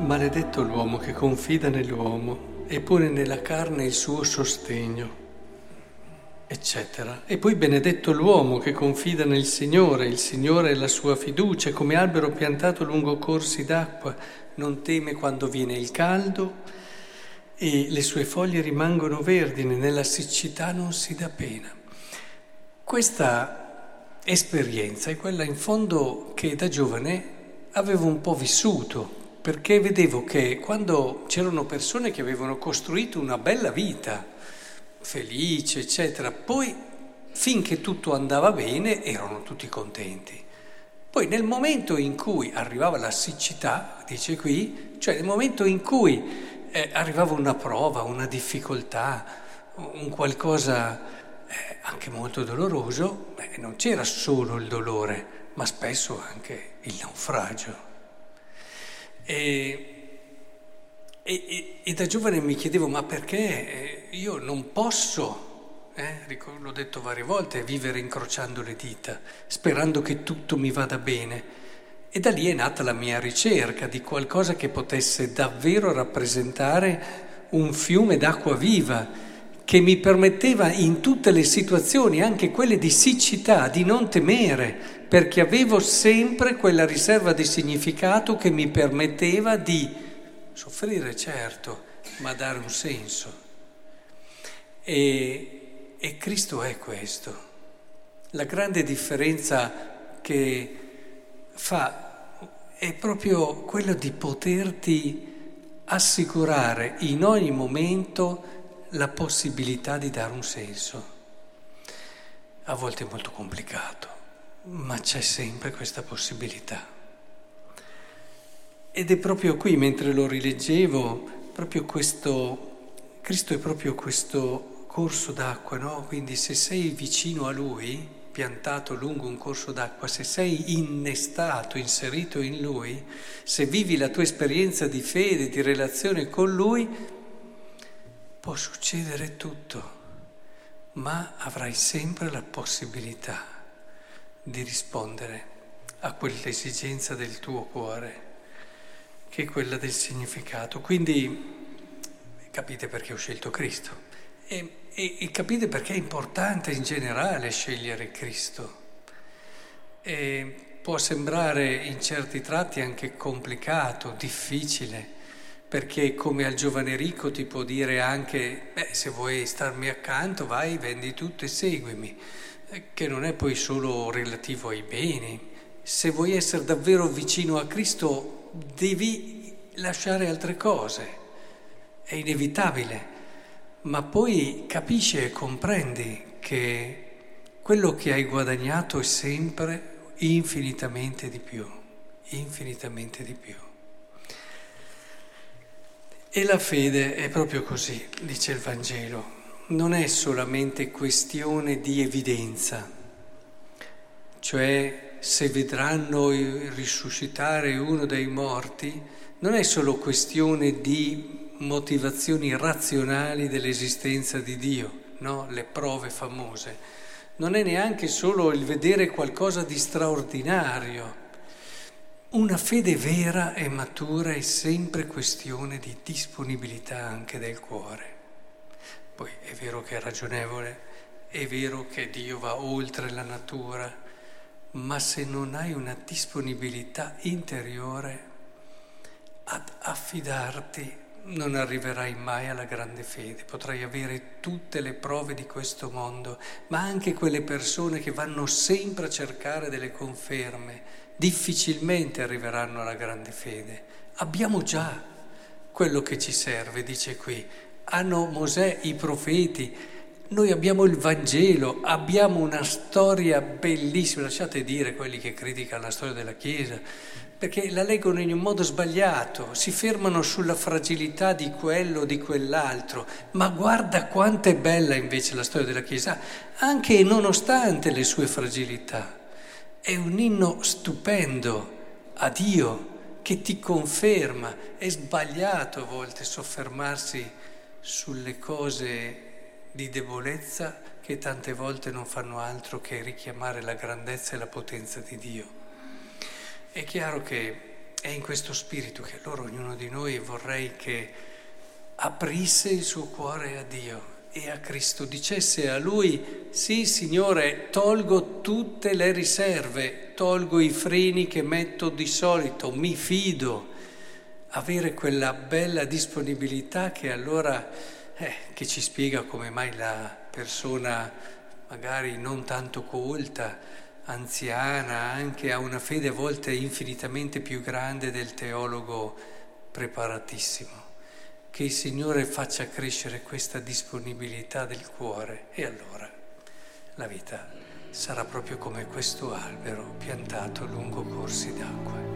Maledetto l'uomo che confida nell'uomo e pone nella carne il suo sostegno, eccetera. E poi benedetto l'uomo che confida nel Signore, il Signore è la sua fiducia, come albero piantato lungo corsi d'acqua, non teme quando viene il caldo e le sue foglie rimangono verdi, nella siccità non si dà pena. Questa esperienza è quella in fondo che da giovane avevo un po' vissuto, perché vedevo che quando c'erano persone che avevano costruito una bella vita, felice, eccetera, poi finché tutto andava bene erano tutti contenti. Poi nel momento in cui arrivava la siccità, dice qui, cioè nel momento in cui eh, arrivava una prova, una difficoltà, un qualcosa eh, anche molto doloroso, eh, non c'era solo il dolore, ma spesso anche il naufragio. E, e, e, da giovane mi chiedevo, ma perché io non posso, eh, l'ho detto varie volte, vivere incrociando le dita, sperando che tutto mi vada bene. E da lì è nata la mia ricerca di qualcosa che potesse davvero rappresentare un fiume d'acqua viva, che mi permetteva in tutte le situazioni, anche quelle di siccità, di non temere, perché avevo sempre quella riserva di significato che mi permetteva di soffrire, certo, ma dare un senso. E, e Cristo è questo. La grande differenza che fa è proprio quello di poterti assicurare in ogni momento la possibilità di dare un senso. A volte è molto complicato ma c'è sempre questa possibilità. Ed è proprio qui, mentre lo rileggevo, proprio questo, Cristo è proprio questo corso d'acqua, no? Quindi se sei vicino a Lui, piantato lungo un corso d'acqua, se sei innestato, inserito in Lui, se vivi la tua esperienza di fede, di relazione con Lui, può succedere tutto, ma avrai sempre la possibilità di rispondere a quell'esigenza del tuo cuore, che è quella del significato. Quindi capite perché ho scelto Cristo e, e, e capite perché è importante in generale scegliere Cristo. E può sembrare in certi tratti anche complicato, difficile, perché come al giovane ricco ti può dire anche, beh, se vuoi starmi accanto, vai, vendi tutto e seguimi che non è poi solo relativo ai beni. Se vuoi essere davvero vicino a Cristo devi lasciare altre cose, è inevitabile, ma poi capisci e comprendi che quello che hai guadagnato è sempre infinitamente di più, infinitamente di più. E la fede è proprio così, dice il Vangelo non è solamente questione di evidenza, cioè se vedranno risuscitare uno dei morti, non è solo questione di motivazioni razionali dell'esistenza di Dio, no? le prove famose, non è neanche solo il vedere qualcosa di straordinario. Una fede vera e matura è sempre questione di disponibilità anche del cuore. Poi è vero che è ragionevole, è vero che Dio va oltre la natura, ma se non hai una disponibilità interiore ad affidarti, non arriverai mai alla grande fede. Potrai avere tutte le prove di questo mondo, ma anche quelle persone che vanno sempre a cercare delle conferme, difficilmente arriveranno alla grande fede. Abbiamo già quello che ci serve, dice qui, hanno Mosè, i profeti, noi abbiamo il Vangelo, abbiamo una storia bellissima, lasciate dire quelli che criticano la storia della Chiesa, perché la leggono in un modo sbagliato, si fermano sulla fragilità di quello o di quell'altro, ma guarda quanto è bella invece la storia della Chiesa, anche nonostante le sue fragilità. È un inno stupendo a Dio che ti conferma, è sbagliato a volte soffermarsi sulle cose di debolezza che tante volte non fanno altro che richiamare la grandezza e la potenza di Dio. È chiaro che è in questo spirito che allora ognuno di noi vorrei che aprisse il suo cuore a Dio e a Cristo, dicesse a Lui, sì Signore, tolgo tutte le riserve, tolgo i freni che metto di solito, mi fido, avere quella bella disponibilità che allora, eh, che ci spiega come mai la persona magari non tanto colta, anziana, anche ha una fede a volte infinitamente più grande del teologo preparatissimo. Che il Signore faccia crescere questa disponibilità del cuore e allora la vita sarà proprio come questo albero piantato lungo corsi d'acqua.